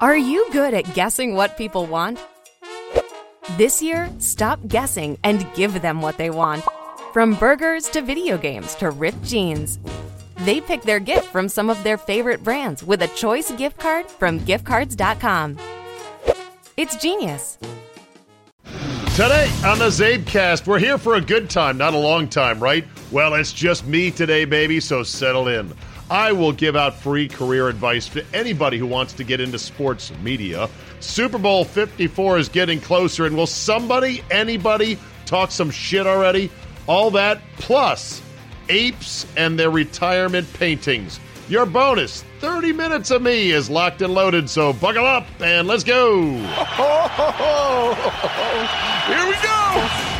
Are you good at guessing what people want? This year, stop guessing and give them what they want. From burgers to video games to ripped jeans. They pick their gift from some of their favorite brands with a choice gift card from giftcards.com. It's genius. Today on the CzabeCast, we're here for a good time, not a long time, right? Well, it's just me today, baby, so settle in. I will give out free career advice to anybody who wants to get into sports media. Super Bowl 54 is getting closer, and will somebody, anybody, talk some shit already? All that plus apes and their retirement paintings. Your bonus 30 minutes of me is locked and loaded, so buckle up and let's go. Here we go.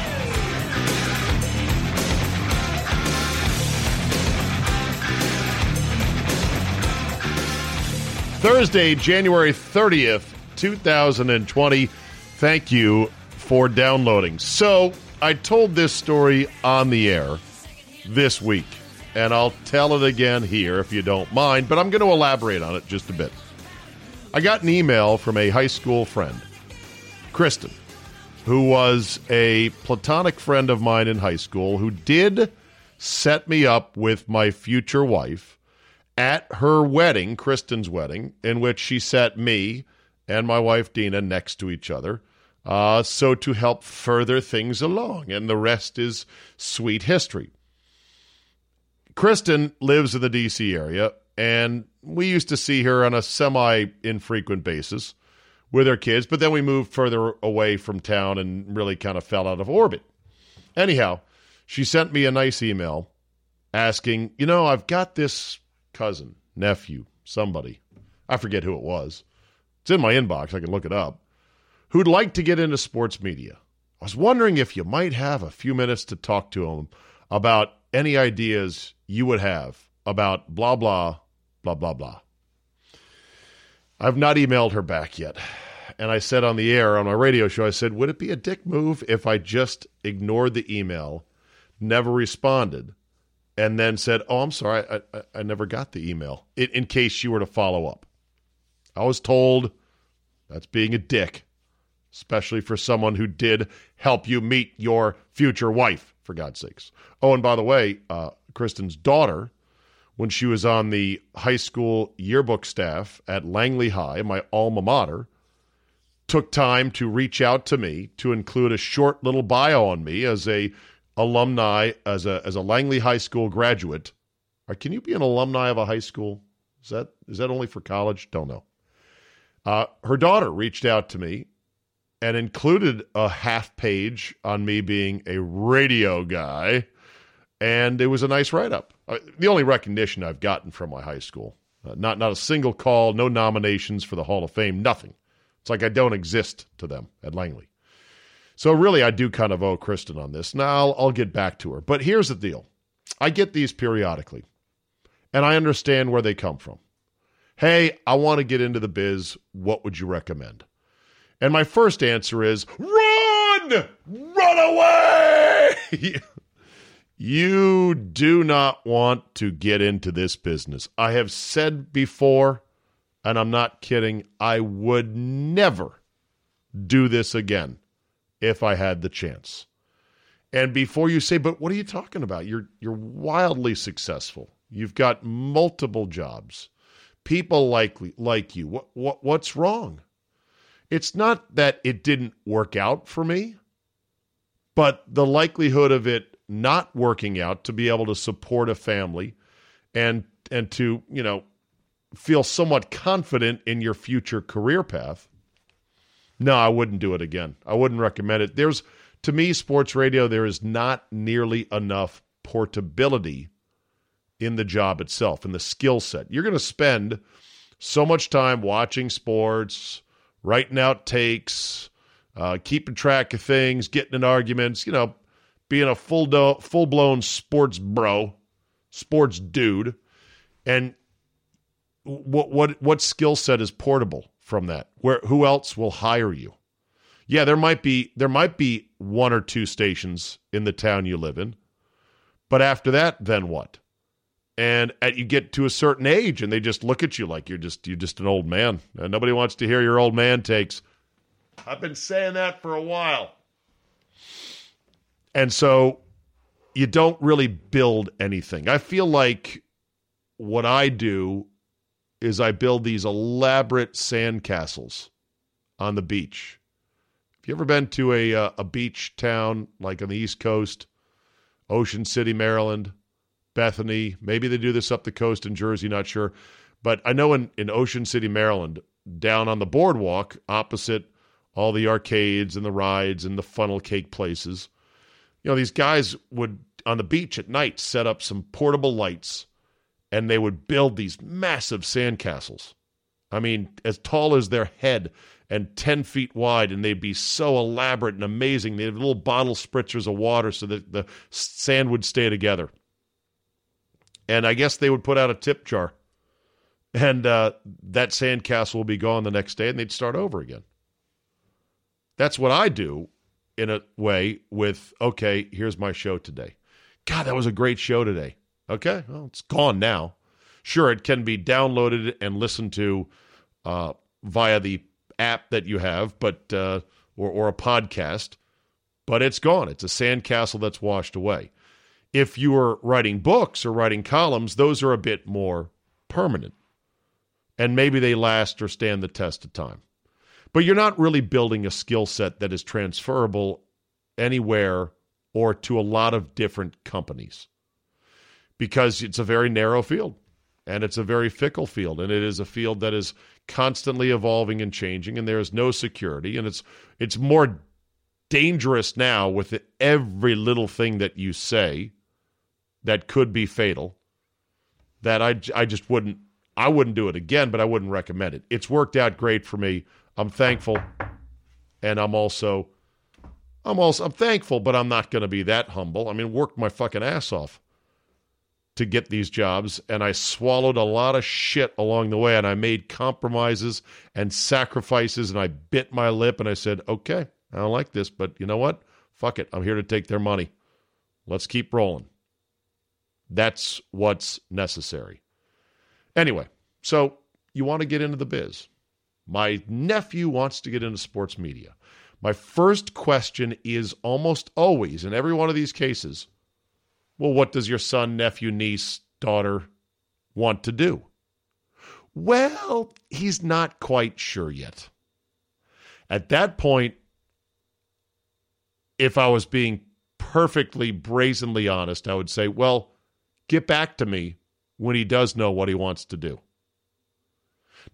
Thursday, January 30th, 2020. Thank you for downloading. So, I told this story on the air this week, and I'll tell it again here if you don't mind, but I'm going to elaborate on it just a bit. I got an email from a high school friend, Kristen, who was a platonic friend of mine in high school who did set me up with my future wife at her wedding, Kristen's wedding, in which she set me and my wife Dina next to each other. Uh, so to help further things along, and the rest is sweet history. Kristen lives in the D.C. area, and we used to see her on a semi infrequent basis with her kids, but then we moved further away from town and really kind of fell out of orbit. Anyhow, she sent me a nice email asking, you know, I've got this cousin, nephew, somebody. I forget who it was. It's in my inbox. I can look it up. Who'd like to get into sports media. I was wondering if you might have a few minutes to talk to him about any ideas you would have about blah, blah, blah, blah, blah. I've not emailed her back yet. And I said on the air on my radio show, I said, would it be a dick move if I just ignored the email, never responded, and then said, oh, I'm sorry, I, I, I never got the email, in, in case you were to follow up? I was told that's being a dick, especially for someone who did help you meet your future wife, for God's sakes. Oh, and by the way, uh, Kristen's daughter, when she was on the high school yearbook staff at Langley High, my alma mater, took time to reach out to me to include a short little bio on me as a alumni, as a as a Langley High School graduate. Or can you be an alumni of a high school? Is that is that only for college? Don't know. Uh, her daughter reached out to me and included a half page on me being a radio guy and it was a nice write up. Uh, the only recognition I've gotten from my high school, uh, not not a single call, no nominations for the Hall of Fame, nothing. It's like I don't exist to them at Langley. So really, I do kind of owe Kristen on this. Now I'll, I'll get back to her, but here's the deal: I get these periodically, and I understand where they come from. Hey, I want to get into the biz. What would you recommend? And my first answer is run, run away. You do not want to get into this business. I have said before, and I'm not kidding, I would never do this again if I had the chance. And before you say, but what are you talking about? You're you're wildly successful. You've got multiple jobs. People like like you. What what what's wrong? It's not that it didn't work out for me, but the likelihood of it not working out to be able to support a family and and to you know feel somewhat confident in your future career path no i wouldn't do it again. I wouldn't recommend it. There's to me sports radio there is not nearly enough portability in the job itself in the skill set. You're going to spend so much time watching sports, writing out takes, uh, keeping track of things, getting in arguments, you know, being a full do- full blown sports bro, sports dude, and what what what skill set is portable from that? Where who else will hire you? Yeah, there might be there might be one or two stations in the town you live in, but after that, then what? And at, you get to a certain age, and they just look at you like you're just you're just an old man, and nobody wants to hear your old man takes. I've been saying that for a while. And so you don't really build anything. I feel like what I do is I build these elaborate sandcastles on the beach. Have you ever been to a uh, a beach town like on the East Coast, Ocean City, Maryland, Bethany? Maybe they do this up the coast in Jersey, not sure. But I know in, in Ocean City, Maryland, down on the boardwalk opposite all the arcades and the rides and the funnel cake places, you know, these guys would on the beach at night set up some portable lights and they would build these massive sandcastles. I mean, as tall as their head and 10 feet wide, and they'd be so elaborate and amazing. They'd have little bottle spritzers of water so that the sand would stay together. And I guess they would put out a tip jar, and uh, that sandcastle will be gone the next day, and they'd start over again. That's what I do in a way with, okay, here's my show today. God, that was a great show today. Okay, well, it's gone now. Sure, it can be downloaded and listened to uh, via the app that you have, but uh, or, or a podcast, but it's gone. It's a sandcastle that's washed away. If you are writing books or writing columns, those are a bit more permanent, and maybe they last or stand the test of time. But you're not really building a skill set that is transferable anywhere or to a lot of different companies because it's a very narrow field and it's a very fickle field and it is a field that is constantly evolving and changing and there is no security and it's it's more dangerous now with every little thing that you say that could be fatal that I, I just wouldn't I wouldn't do it again but I wouldn't recommend it. It's worked out great for me. I'm thankful and I'm also I'm also I'm thankful but I'm not going to be that humble. I mean worked my fucking ass off to get these jobs, and I swallowed a lot of shit along the way, and I made compromises and sacrifices, and I bit my lip, and I said, okay, I don't like this, but you know what? Fuck it. I'm here to take their money. Let's keep rolling. That's what's necessary. Anyway, so you want to get into the biz. My nephew wants to get into sports media. My first question is almost always, in every one of these cases, well, what does your son, nephew, niece, daughter want to do? Well, he's not quite sure yet. At that point, if I was being perfectly brazenly honest, I would say, well, get back to me when he does know what he wants to do.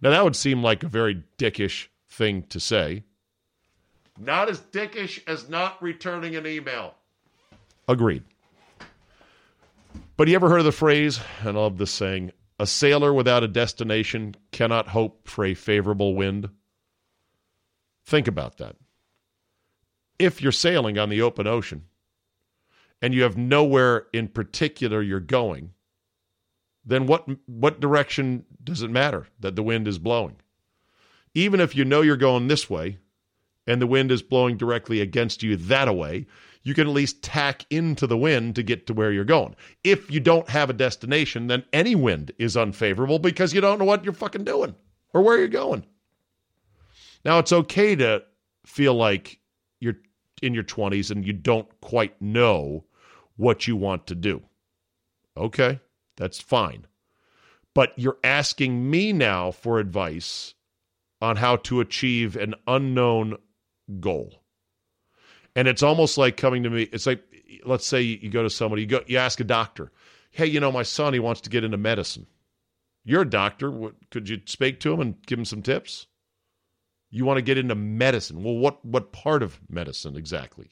Now, that would seem like a very dickish thing to say. Not as dickish as not returning an email. Agreed. But you ever heard of the phrase, and I love this saying, a sailor without a destination cannot hope for a favorable wind? Think about that. If you're sailing on the open ocean and you have nowhere in particular you're going, then what what direction does it matter that the wind is blowing? Even if you know you're going this way and the wind is blowing directly against you that way, you can at least tack into the wind to get to where you're going. If you don't have a destination, then any wind is unfavorable because you don't know what you're fucking doing or where you're going. Now, it's okay to feel like you're in your 20s and you don't quite know what you want to do. Okay, that's fine. But you're asking me now for advice on how to achieve an unknown goal. And it's almost like coming to me. It's like, let's say you go to somebody, you go, you ask a doctor, hey, you know, my son, he wants to get into medicine. You're a doctor. What, could you speak to him and give him some tips? You want to get into medicine. Well, what what part of medicine exactly?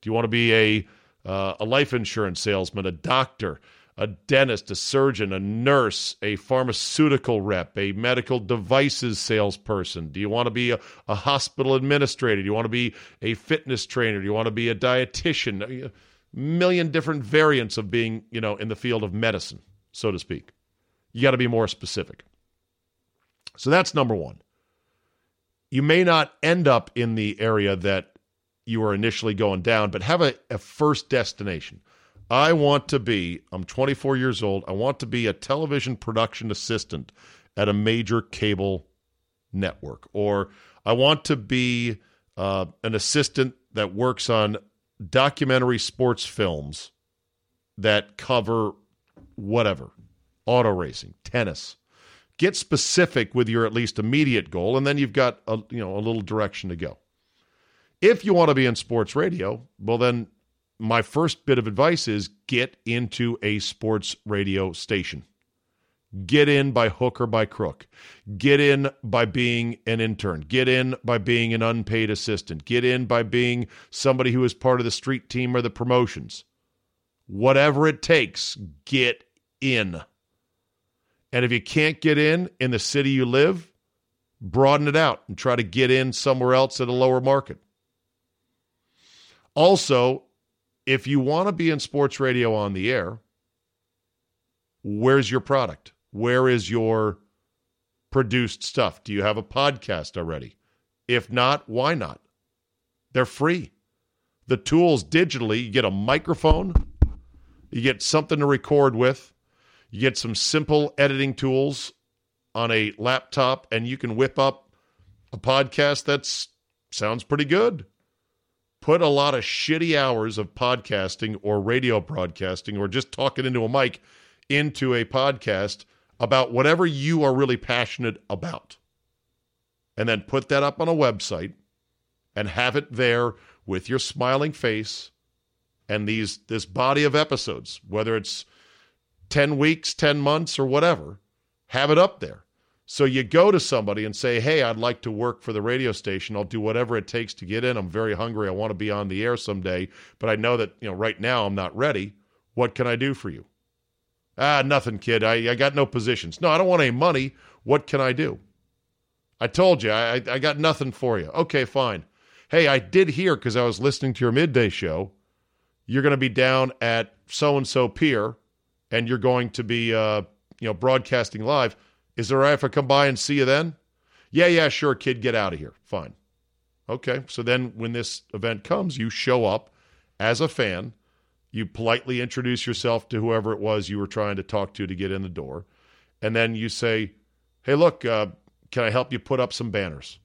Do you want to be a uh, a life insurance salesman, a doctor, a dentist, a surgeon, a nurse, a pharmaceutical rep, a medical devices salesperson? Do you want to be a, a hospital administrator? Do you want to be a fitness trainer? Do you want to be a dietitian? A million different variants of being, you know, in the field of medicine, so to speak. You got to be more specific. So that's number one. You may not end up in the area that you were initially going down, but have a, a first destination. I want to be, I'm 24 years old, I want to be a television production assistant at a major cable network. Or I want to be uh, an assistant that works on documentary sports films that cover whatever auto racing, tennis. Get specific with your at least immediate goal, and then you've got a, you know a little direction to go. If you want to be in sports radio, well, then my first bit of advice is get into a sports radio station. Get in by hook or by crook. Get in by being an intern. Get in by being an unpaid assistant. Get in by being somebody who is part of the street team or the promotions. Whatever it takes, get in. And if you can't get in in the city you live, broaden it out and try to get in somewhere else at a lower market. Also, if you want to be in sports radio on the air, where's your product? Where is your produced stuff? Do you have a podcast already? If not, why not? They're free. The tools digitally, you get a microphone, you get something to record with, you get some simple editing tools on a laptop, and you can whip up a podcast that sounds pretty good put a lot of shitty hours of podcasting or radio broadcasting or just talking into a mic into a podcast about whatever you are really passionate about. And then put that up on a website and have it there with your smiling face and these this body of episodes, whether it's 10 weeks, 10 months or whatever, have it up there. So you go to somebody and say, "Hey, I'd like to work for the radio station. I'll do whatever it takes to get in. I'm very hungry. I want to be on the air someday, but I know that, you know, right now I'm not ready. What can I do for you?" Ah, nothing, kid. I, I got no positions. No, I don't want any money. What can I do? I told you, I, I got nothing for you. Okay, fine. Hey, I did hear because I was listening to your midday show. You're going to be down at so and so pier, and you're going to be, uh, you know, broadcasting live. Is it all right if I come by and see you then? Yeah, yeah, sure, kid, get out of here. Fine. Okay, so then when this event comes, you show up as a fan. You politely introduce yourself to whoever it was you were trying to talk to to get in the door. And then you say, hey, look, uh, can I help you put up some banners?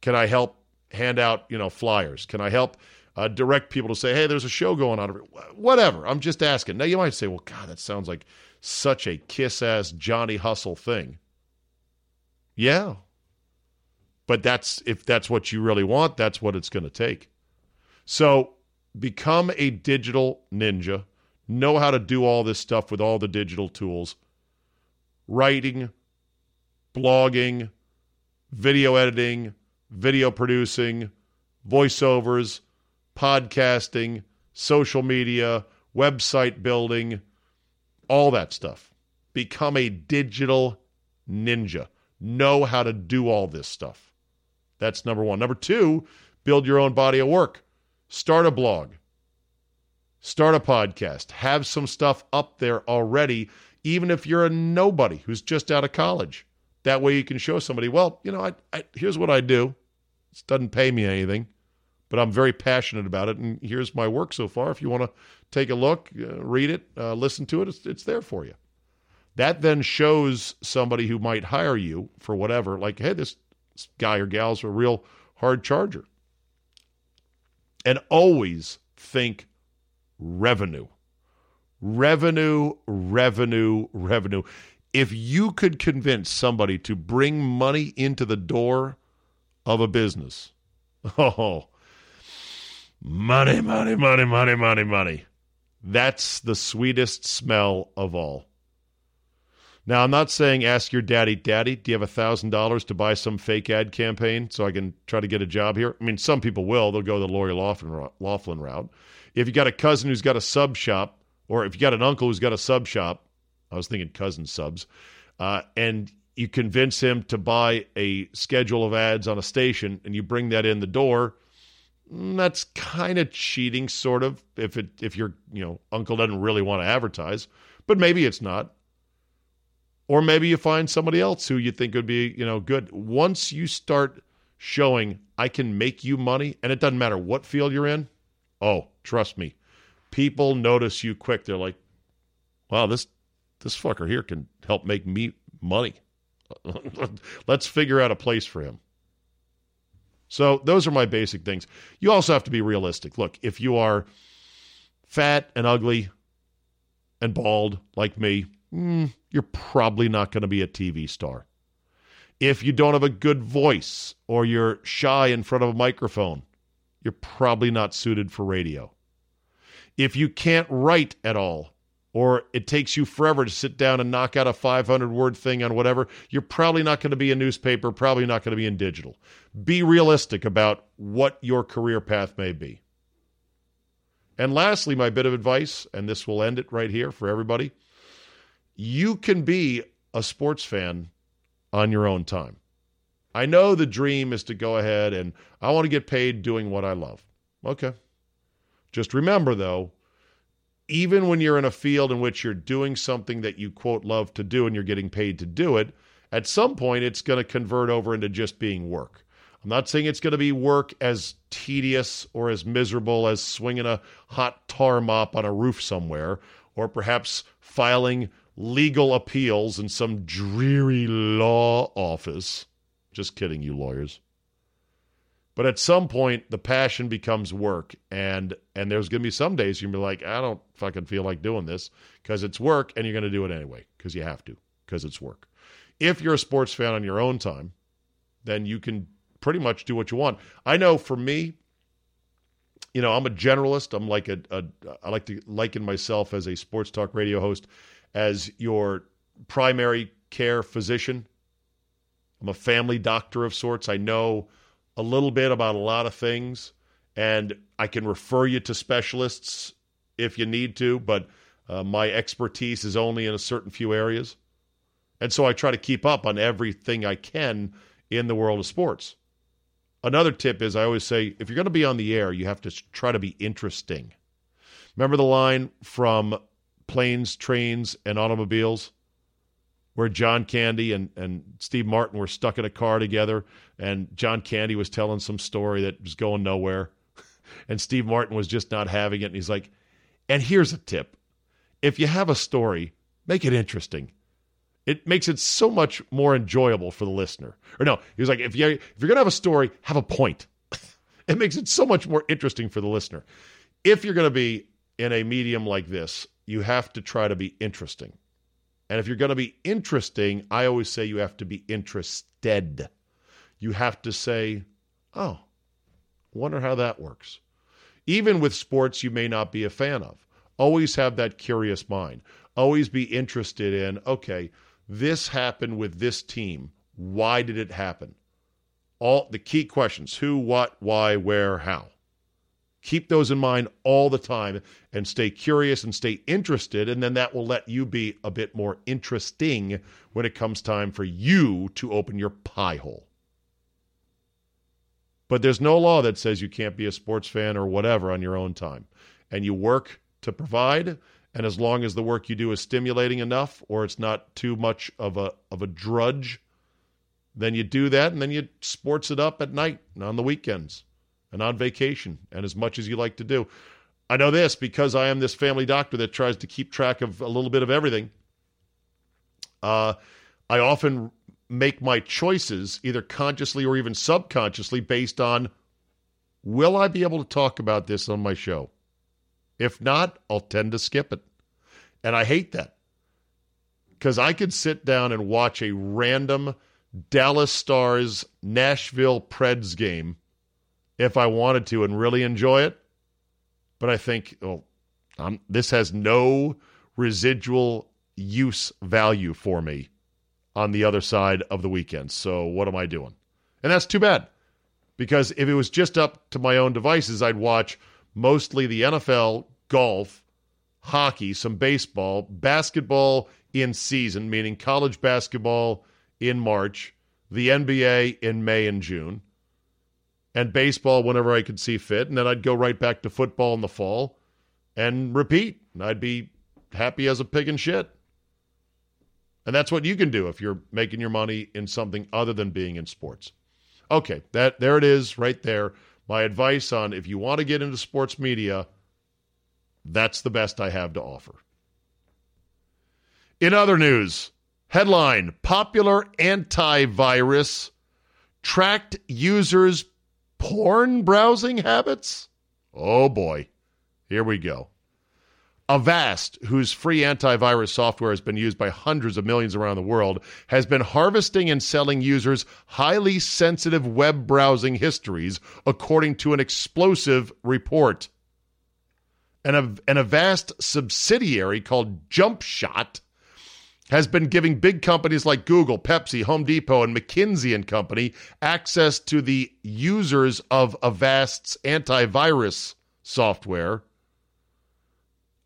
Can I help hand out, you know, flyers? Can I help uh, direct people to say, hey, there's a show going on? Whatever. I'm just asking. Now, you might say, well, God, that sounds like such a kiss ass Johnny Hustle thing. Yeah. But that's if that's what you really want, that's what it's going to take. So become a digital ninja. Know how to do all this stuff with all the digital tools. Writing, blogging, video editing, video producing, voiceovers, podcasting, social media, website building, all that stuff. Become a digital ninja. Know how to do all this stuff. That's number one. Number two, build your own body of work. Start a blog. Start a podcast. Have some stuff up there already, even if you're a nobody who's just out of college. That way you can show somebody, well, you know, I, I, here's what I do. It doesn't pay me anything, but I'm very passionate about it. And here's my work so far. If you want to take a look, uh, read it, uh, listen to it. It's, it's there for you. That then shows somebody who might hire you for whatever, like, hey, this guy or gal's a real hard charger. And always think revenue. Revenue, revenue, revenue. If you could convince somebody to bring money into the door of a business, oh, money, money, money, money, money, money. That's the sweetest smell of all. Now, I'm not saying ask your daddy, Daddy, do you have $1,000 to buy some fake ad campaign so I can try to get a job here? I mean, some people will. They'll go the Lori Loughlin, route. If you got a cousin who's got a sub shop, or if you got an uncle who's got a sub shop, I was thinking cousin subs, uh, and you convince him to buy a schedule of ads on a station and you bring that in the door, Mm, that's kind of cheating, sort of, if it if your you know uncle doesn't really want to advertise, but maybe it's not. Or maybe you find somebody else who you think would be, you know, good. Once you start showing I can make you money, and it doesn't matter what field you're in, oh, trust me, people notice you quick. They're like, wow, this this fucker here can help make me money. Let's figure out a place for him. So those are my basic things. You also have to be realistic. Look, if you are fat and ugly and bald like me, mm, you're probably not going to be a TV star. If you don't have a good voice or you're shy in front of a microphone, you're probably not suited for radio. If you can't write at all, or it takes you forever to sit down and knock out a 500 word thing on whatever, you're probably not going to be a newspaper, probably not going to be in digital. Be realistic about what your career path may be. And lastly, my bit of advice, and this will end it right here for everybody you can be a sports fan on your own time. I know the dream is to go ahead and I want to get paid doing what I love. Okay. Just remember, though, even when you're in a field in which you're doing something that you quote love to do and you're getting paid to do it, at some point it's going to convert over into just being work. I'm not saying it's going to be work as tedious or as miserable as swinging a hot tar mop on a roof somewhere, or perhaps filing legal appeals in some dreary law office. Just kidding, you lawyers. But at some point, the passion becomes work, and and there's going to be some days you're to be like, I don't fucking feel like doing this because it's work, and you're going to do it anyway because you have to because it's work. If you're a sports fan on your own time, then you can pretty much do what you want. I know for me, you know, I'm a generalist. I'm like a, a I like to liken myself as a sports talk radio host as your primary care physician. I'm a family doctor of sorts. I know a little bit about a lot of things, and I can refer you to specialists if you need to, but uh, my expertise is only in a certain few areas. And so I try to keep up on everything I can in the world of sports. Another tip is I always say if you're going to be on the air, you have to try to be interesting. Remember the line from Planes, Trains, and Automobiles? Where John Candy and, and Steve Martin were stuck in a car together, and John Candy was telling some story that was going nowhere, and Steve Martin was just not having it. And he's like, and here's a tip if you have a story, make it interesting. It makes it so much more enjoyable for the listener. Or no, he was like, if you if you're gonna have a story, have a point. it makes it so much more interesting for the listener. If you're gonna be in a medium like this, you have to try to be interesting. And if you're going to be interesting, I always say you have to be interested. You have to say, oh, wonder how that works. Even with sports you may not be a fan of, always have that curious mind. Always be interested in, okay, this happened with this team. Why did it happen? All the key questions who, what, why, where, how. Keep those in mind all the time and stay curious and stay interested. And then that will let you be a bit more interesting when it comes time for you to open your pie hole. But there's no law that says you can't be a sports fan or whatever on your own time. And you work to provide. And as long as the work you do is stimulating enough or it's not too much of a, of a drudge, then you do that and then you sports it up at night and on the weekends and on vacation and as much as you like to do. I know this because I am this family doctor that tries to keep track of a little bit of everything. Uh, I often make my choices either consciously or even subconsciously based on will I be able to talk about this on my show? If not, I'll tend to skip it. And I hate that because I could sit down and watch a random Dallas Stars Nashville Preds game if I wanted to and really enjoy it. But I think, well, I'm, this has no residual use value for me on the other side of the weekend. So what am I doing? And that's too bad because if it was just up to my own devices, I'd watch mostly the NFL, golf, hockey, some baseball, basketball in season, meaning college basketball in March, the NBA in May and June, and baseball whenever I could see fit. And then I'd go right back to football in the fall and repeat. And I'd be happy as a pig in shit. And that's what you can do if you're making your money in something other than being in sports. Okay, that there it is right there. My advice on if you want to get into sports media, that's the best I have to offer. In other news, headline Popular antivirus tracked users' porn browsing habits? Oh boy, here we go. Avast, whose free antivirus software has been used by hundreds of millions around the world, has been harvesting and selling users highly sensitive web browsing histories, according to an explosive report. An, an Avast subsidiary called JumpShot has been giving big companies like Google, Pepsi, Home Depot, and McKinsey and Company access to the users of Avast's antivirus software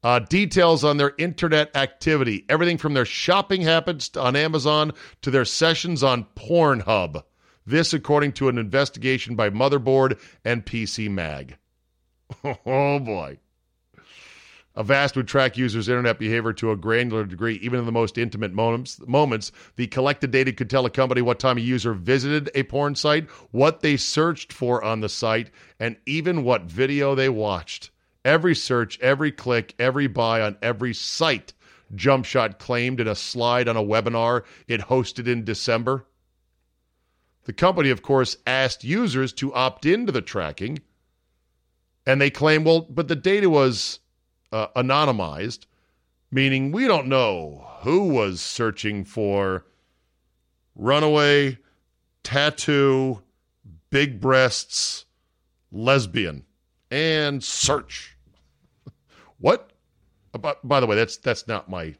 uh, details on their internet activity, everything from their shopping habits on Amazon to their sessions on Pornhub. This, according to an investigation by Motherboard and PC Mag. oh boy. Avast would track users' internet behavior to a granular degree, even in the most intimate moments. moments. The collected data could tell a company what time a user visited a porn site, what they searched for on the site, and even what video they watched. Every search, every click, every buy on every site, JumpShot claimed in a slide on a webinar it hosted in December. The company, of course, asked users to opt into the tracking, and they claim, well, but the data was uh, anonymized, meaning we don't know who was searching for runaway, tattoo, big breasts, lesbian, and search. What? By, by the way, that's that's not my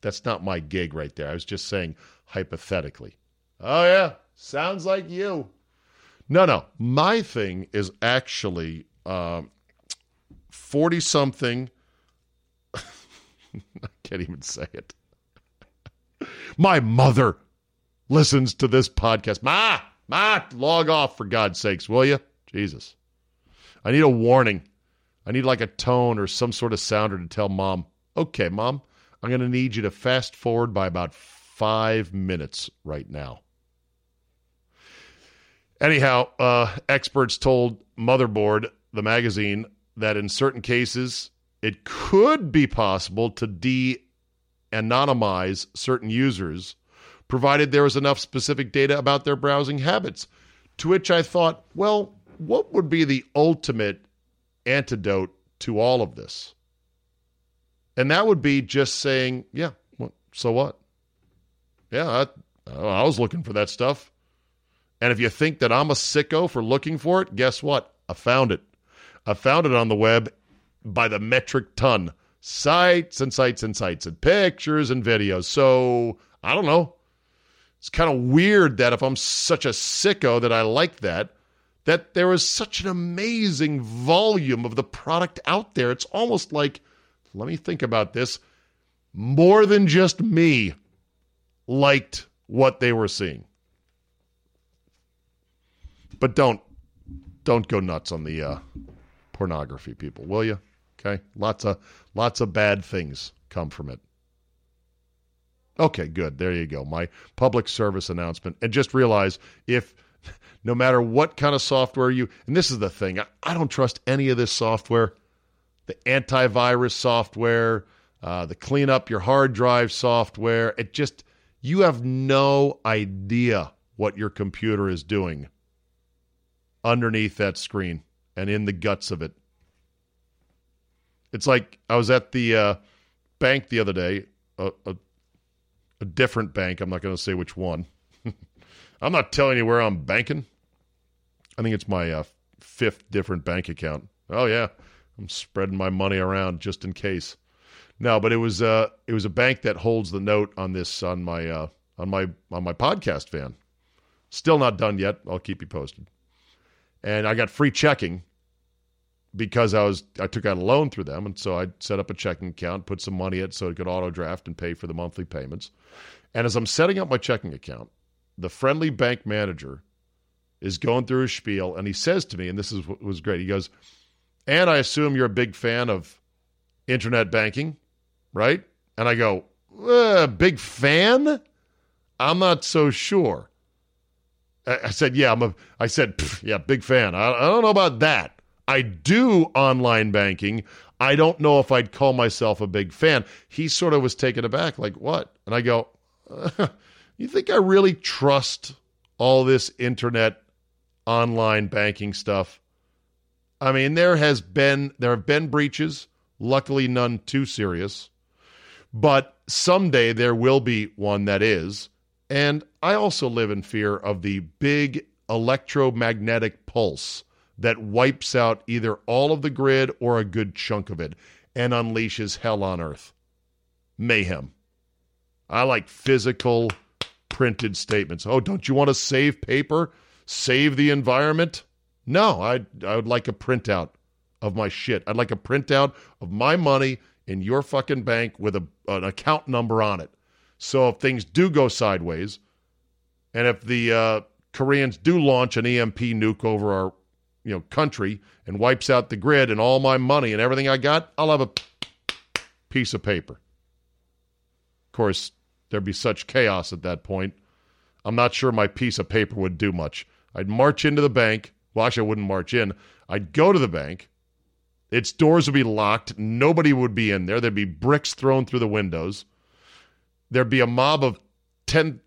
that's not my gig right there. I was just saying hypothetically. Oh yeah, sounds like you. No, no. My thing is actually forty um, something. I can't even say it. My mother listens to this podcast. Ma, ma, log off for God's sakes, will you? Jesus. I need a warning. I need like a tone or some sort of sounder to tell mom, okay, mom, I'm going to need you to fast forward by about five minutes right now. Anyhow, uh, experts told Motherboard, the magazine, that in certain cases it could be possible to de anonymize certain users, provided there was enough specific data about their browsing habits. To which I thought, well, what would be the ultimate antidote to all of this. And that would be just saying, yeah, well, so what? Yeah, I, I was looking for that stuff. And if you think that I'm a sicko for looking for it, guess what? I found it. I found it on the web by the metric ton. Sites and sites and sites and pictures and videos. So I don't know. It's kind of weird that if I'm such a sicko that I like that, that there is such an amazing volume of the product out there. It's almost like, let me think about this, more than just me liked what they were seeing. But don't don't go nuts on the uh, pornography, people, will you? Okay, lots of lots of bad things come from it. Okay, good. There you go. My public service announcement. And just realize if no matter what kind of software you and this is the thing i, I don't trust any of this software the antivirus software uh, the clean up your hard drive software it just you have no idea what your computer is doing underneath that screen and in the guts of it it's like i was at the uh, bank the other day a, a, a different bank i'm not going to say which one i'm not telling you where i'm banking I think it's my uh, fifth different bank account. Oh yeah, I'm spreading my money around just in case. No, but it was uh, it was a bank that holds the note on this on my uh, on my on my podcast van. Still not done yet. I'll keep you posted. And I got free checking because I was I took out a loan through them, and so I set up a checking account, put some money in it so it could auto draft and pay for the monthly payments. And as I'm setting up my checking account, the friendly bank manager is going through his spiel, and he says to me, and this is was great. He goes, "And I assume you're a big fan of internet banking, right?" And I go, uh, "Big fan? I'm not so sure." I said, "Yeah, I'm a." I said, "Yeah, big fan. I, I don't know about that." I do online banking. I don't know if I'd call myself a big fan. He sort of was taken aback, like, what? And I go, uh, you think I really trust all this internet online banking stuff? I mean, there has been there have been breaches, luckily none too serious. But someday there will be one that is. And I also live in fear of the big electromagnetic pulse that wipes out either all of the grid or a good chunk of it and unleashes hell on earth. Mayhem. I like physical printed statements. Oh, don't you want to save paper? Save the environment? No, I I would like a printout of my shit. I'd like a printout of my money in your fucking bank with a, an account number on it. So if things do go sideways, and if the uh, Koreans do launch an EMP nuke over our you know country and wipes out the grid and all my money and everything I got, I'll have a piece of paper. Of course, there'd be such chaos at that point. I'm not sure my piece of paper would do much. I'd march into the bank. Well, actually, I wouldn't march in. I'd go to the bank. Its doors would be locked. Nobody would be in there. There'd be bricks thrown through the windows. There'd be a mob of 10,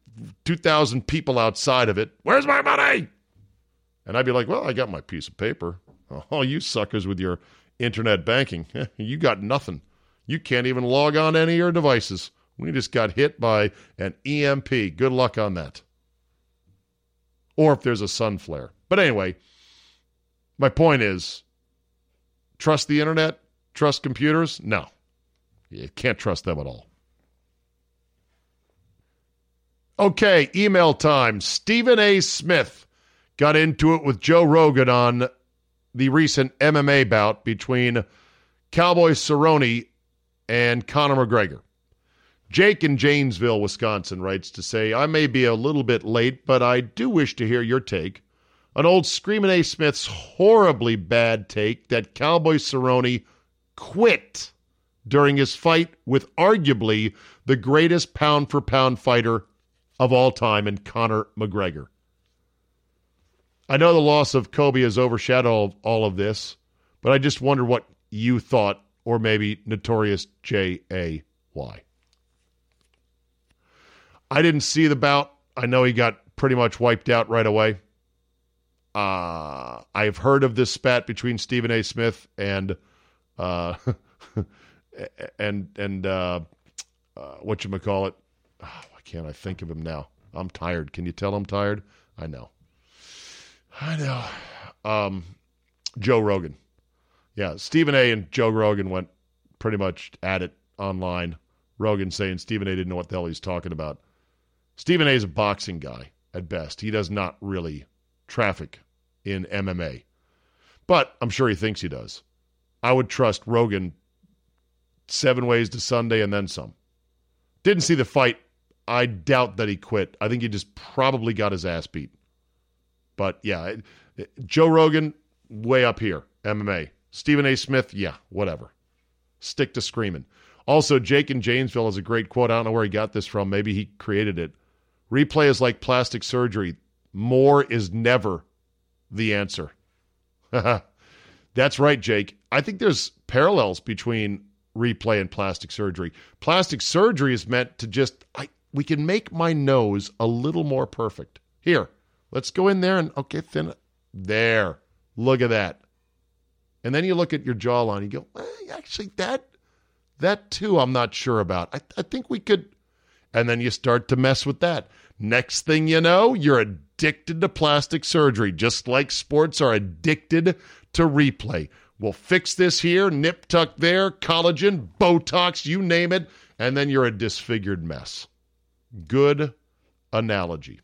2,000 people outside of it. Where's my money? And I'd be like, well, I got my piece of paper. Oh, you suckers with your internet banking. you got nothing. You can't even log on any of your devices. We just got hit by an EMP. Good luck on that. Or if there's a sun flare. But anyway, my point is trust the internet? Trust computers? No. You can't trust them at all. Okay, email time. Stephen A. Smith got into it with Joe Rogan on the recent MMA bout between Cowboy Cerrone and Conor McGregor. Jake in Janesville, Wisconsin writes to say, I may be a little bit late, but I do wish to hear your take on old Screamin' A. Smith's horribly bad take that Cowboy Cerrone quit during his fight with arguably the greatest pound for pound fighter of all time in Conor McGregor. I know the loss of Kobe has overshadowed all of this, but I just wonder what you thought, or maybe Notorious J.A. Why? I didn't see the bout. I know he got pretty much wiped out right away. Uh, I've heard of this spat between Stephen A. Smith and uh, and and uh, uh, what you call it? Oh, why can't I think of him now? I'm tired. Can you tell I'm tired? I know. I know. Um, Joe Rogan. Yeah, Stephen A. and Joe Rogan went pretty much at it online. Rogan saying Stephen A. didn't know what the hell he's talking about. Stephen A. is a boxing guy at best. He does not really traffic in MMA, but I'm sure he thinks he does. I would trust Rogan seven ways to Sunday and then some. Didn't see the fight. I doubt that he quit. I think he just probably got his ass beat. But yeah, Joe Rogan, way up here, MMA. Stephen A. Smith, yeah, whatever. Stick to screaming. Also, Jake in Janesville has a great quote. I don't know where he got this from. Maybe he created it. Replay is like plastic surgery. More is never the answer. That's right, Jake. I think there's parallels between replay and plastic surgery. Plastic surgery is meant to just I we can make my nose a little more perfect. Here, let's go in there and okay, thin there. Look at that. And then you look at your jawline, you go, eh, actually that that too I'm not sure about. I, I think we could and then you start to mess with that. Next thing you know, you're addicted to plastic surgery, just like sports are addicted to replay. We'll fix this here, nip tuck there, collagen, Botox, you name it, and then you're a disfigured mess. Good analogy.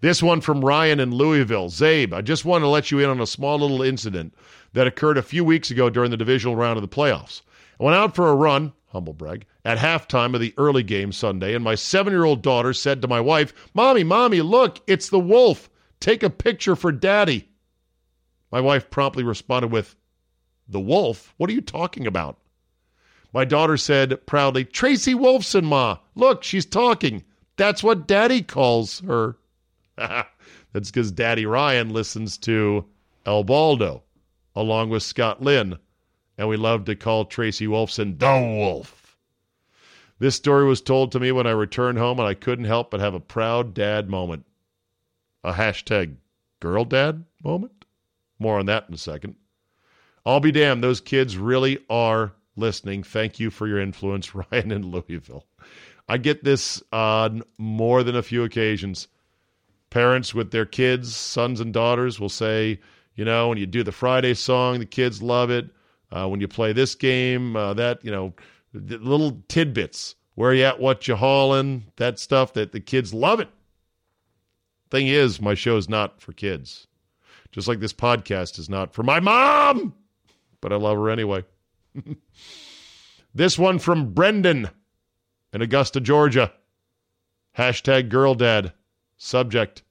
This one from Ryan in Louisville. Czabe, I just want to let you in on a small little incident that occurred a few weeks ago during the divisional round of the playoffs. I went out for a run, humble brag, at halftime of the early game Sunday, and my seven year old daughter said to my wife, Mommy, Mommy, look, it's the wolf. Take a picture for daddy. My wife promptly responded with, The wolf? What are you talking about? My daughter said proudly, Tracy Wolfson, Ma. Look, she's talking. That's what daddy calls her. That's because Daddy Ryan listens to El Baldo along with Scott Lynn, and we love to call Tracy Wolfson the Wolf. This story was told to me when I returned home, and I couldn't help but have a proud dad moment. A hashtag girl dad moment? More on that in a second. I'll be damned, those kids really are listening. Thank you for your influence, Ryan in Louisville. I get this on more than a few occasions. Parents with their kids, sons and daughters, will say, you know, when you do the Friday song, the kids love it. Uh, when you play this game, uh, that, you know, little tidbits. Where you at? What you hauling? That stuff that the kids love it. Thing is, my show is not for kids. Just like this podcast is not for my mom, but I love her anyway. this one from Brendan in Augusta, Georgia. Hashtag girl dad. Subject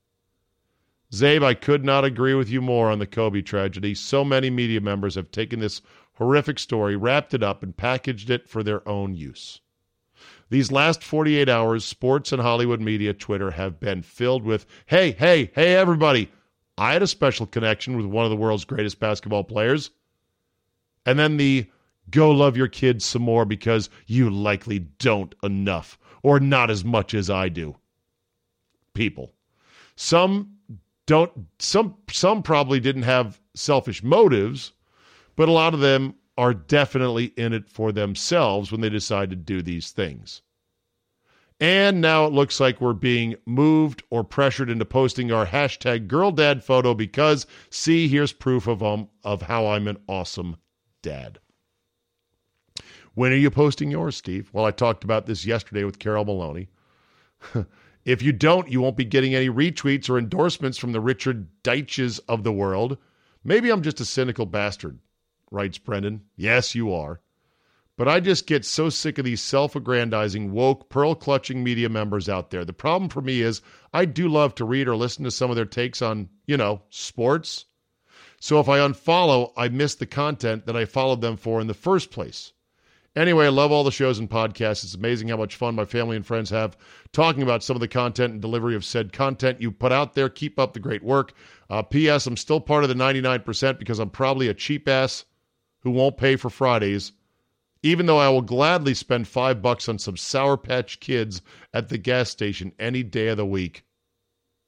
Czabe, I could not agree with you more on the Kobe tragedy. So many media members have taken this horrific story, wrapped it up, and packaged it for their own use. These last 48 hours, sports and Hollywood media, Twitter, have been filled with hey, hey, hey, everybody. I had a special connection with one of the world's greatest basketball players. And then the go love your kids some more because you likely don't enough or not as much as I do. People. Some don't some some probably didn't have selfish motives, but a lot of them are definitely in it for themselves when they decide to do these things. And now it looks like we're being moved or pressured into posting our hashtag girl dad photo because see, here's proof of um of how I'm an awesome dad. When are you posting yours, Steve? Well, I talked about this yesterday with Carol Maloney. If you don't, you won't be getting any retweets or endorsements from the Richard Deitches of the world. Maybe I'm just a cynical bastard, writes Brendan. Yes, you are. But I just get so sick of these self aggrandizing, woke, pearl clutching media members out there. The problem for me is I do love to read or listen to some of their takes on, you know, sports. So if I unfollow, I miss the content that I followed them for in the first place. Anyway, I love all the shows and podcasts. It's amazing how much fun my family and friends have talking about some of the content and delivery of said content you put out there. Keep up the great work. Uh, P.S. I'm still part of the 99% because I'm probably a cheap ass who won't pay for Fridays, even though I will gladly spend five bucks on some Sour Patch Kids at the gas station any day of the week.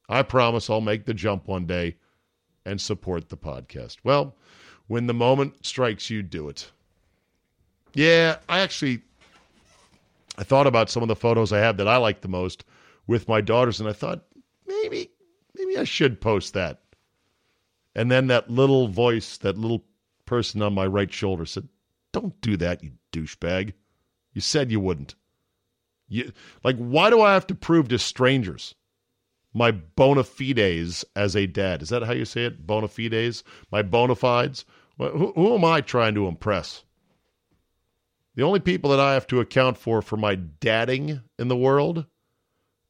I promise I'll make the jump one day and support the podcast. Well, when the moment strikes you, do it. Yeah, I actually I thought about some of the photos I have that I like the most with my daughters, and I thought maybe maybe I should post that. And then that little voice, that little person on my right shoulder said, "Don't do that, you douchebag. You said you wouldn't." You like why do I have to prove to strangers my bona fides as a dad? Is that how you say it? Bona fides? My bona fides? Who, who am I trying to impress? The only people that I have to account for for my dadding in the world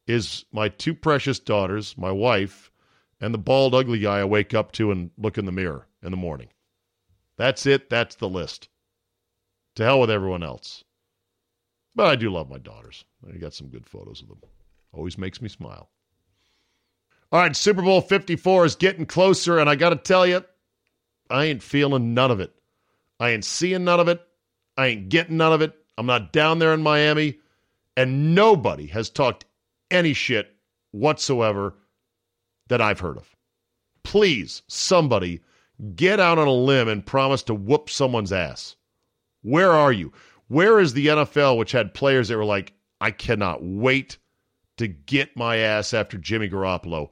is my two precious daughters, my wife, and the bald, ugly guy I wake up to and look in the mirror in the morning. That's it. That's the list. To hell with everyone else. But I do love my daughters. I got some good photos of them. Always makes me smile. All right, Super Bowl 54 is getting closer, and I got to tell you, I ain't feeling none of it. I ain't seeing none of it. I ain't getting none of it. I'm not down there in Miami. And nobody has talked any shit whatsoever that I've heard of. Please, somebody, get out on a limb and promise to whoop someone's ass. Where are you? Where is the NFL, which had players that were like, I cannot wait to get my ass after Jimmy Garoppolo?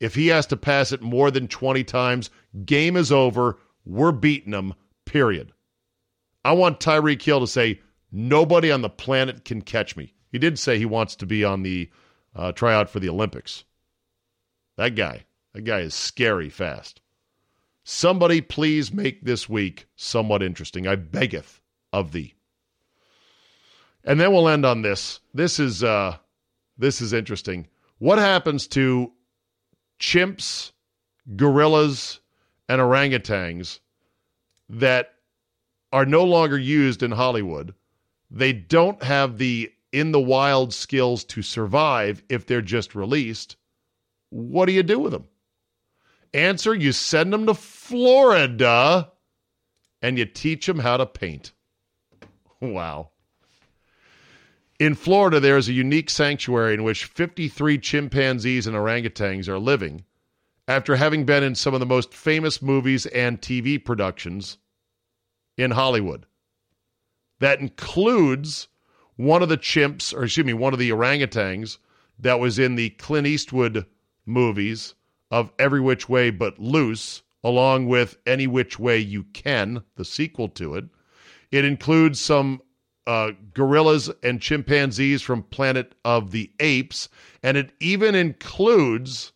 If he has to pass it more than 20 times, game is over. We're beating him, period. I want Tyreek Hill to say, nobody on the planet can catch me. He did say he wants to be on the uh, tryout for the Olympics. That guy. That guy is scary fast. Somebody please make this week somewhat interesting. I beggeth of thee. And then we'll end on this. This is uh this is interesting. What happens to chimps, gorillas, and orangutans that are no longer used in Hollywood? They don't have the in the wild skills to survive if they're just released. What do you do with them? Answer you send them to Florida and you teach them how to paint. Wow. In Florida, there is a unique sanctuary in which 53 chimpanzees and orangutans are living after having been in some of the most famous movies and TV productions in Hollywood. That includes one of the chimps, or excuse me, one of the orangutans that was in the Clint Eastwood movies of Every Which Way But Loose, along with Any Which Way You Can, the sequel to it. It includes some uh, gorillas and chimpanzees from Planet of the Apes, and it even includes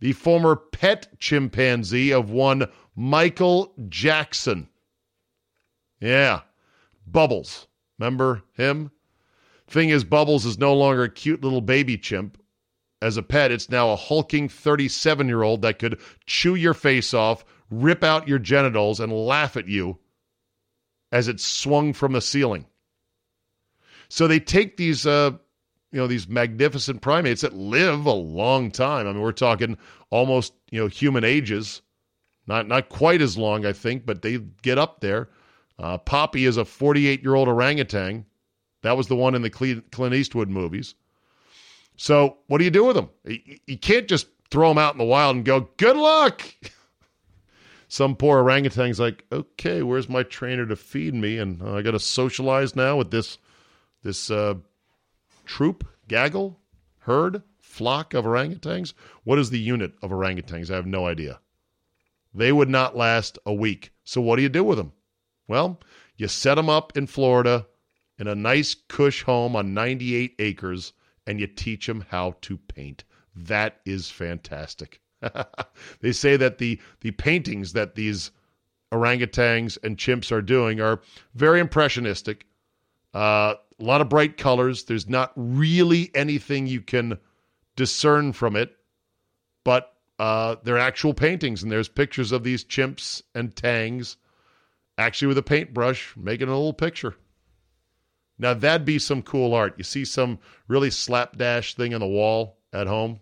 the former pet chimpanzee of one Michael Jackson. Yeah, Bubbles. Remember him? Thing is, Bubbles is no longer a cute little baby chimp. As a pet, it's now a hulking 37 year old that could chew your face off, rip out your genitals, and laugh at you as it swung from the ceiling. So they take these, uh, you know, these magnificent primates that live a long time. I mean, we're talking almost, you know, human ages. Not not quite as long, I think, but they get up there. Uh, Poppy is a 48 year old orangutan. That was the one in the Clint Eastwood movies. So what do you do with them? You can't just throw them out in the wild and go, good luck. Some poor orangutan's like, okay, where's my trainer to feed me? And uh, I got to socialize now with this this uh, troop, gaggle, herd, flock of orangutans. What is the unit of orangutans? I have no idea. They would not last a week. So what do you do with them? Well, you set them up in Florida in a nice cush home on 98 acres and you teach them how to paint. That is fantastic. they say that the the paintings that these orangutans and chimps are doing are very impressionistic. Uh, a lot of bright colors. There's not really anything you can discern from it, but uh, they're actual paintings, and there's pictures of these chimps and tangs actually with a paintbrush making a little picture. Now, that'd be some cool art. You see some really slapdash thing on the wall at home,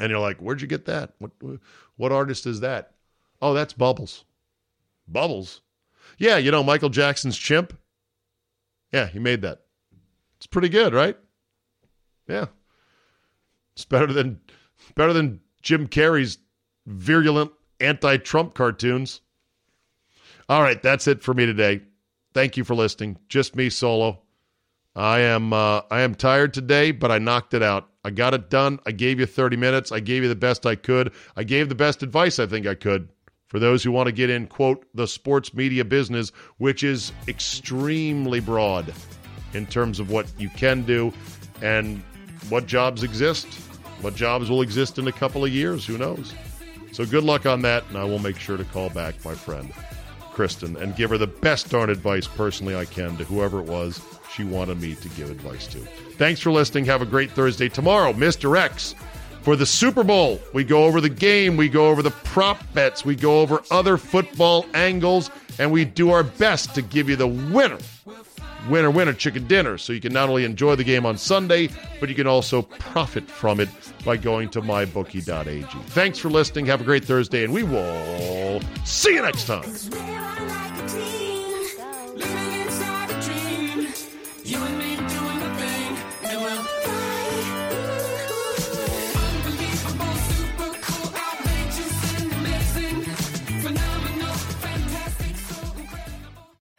and you're like, where'd you get that? What, what artist is that? Oh, that's Bubbles. Bubbles? Yeah, you know, Michael Jackson's chimp. Yeah, he made that. It's pretty good, right? Yeah. It's better than better than Jim Carrey's virulent anti-Trump cartoons. All right, that's it for me today. Thank you for listening. Just me solo. I am uh, I am tired today, but I knocked it out. I got it done. I gave you 30 minutes. I gave you the best I could. I gave the best advice I think I could for those who want to get in, quote, the sports media business, which is extremely broad in terms of what you can do and what jobs exist. What jobs will exist in a couple of years? Who knows? So good luck on that, and I will make sure to call back my friend, Kristen, and give her the best darn advice personally I can to whoever it was she wanted me to give advice to. Thanks for listening. Have a great Thursday. Tomorrow, Mr. X for the Super Bowl. We go over the game, we go over the prop bets, we go over other football angles, and we do our best to give you the winner. Winner, winner, chicken dinner. So you can not only enjoy the game on Sunday, but you can also profit from it by going to mybookie.ag. Thanks for listening. Have a great Thursday, and we will see you next time.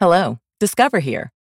Hello, Discover here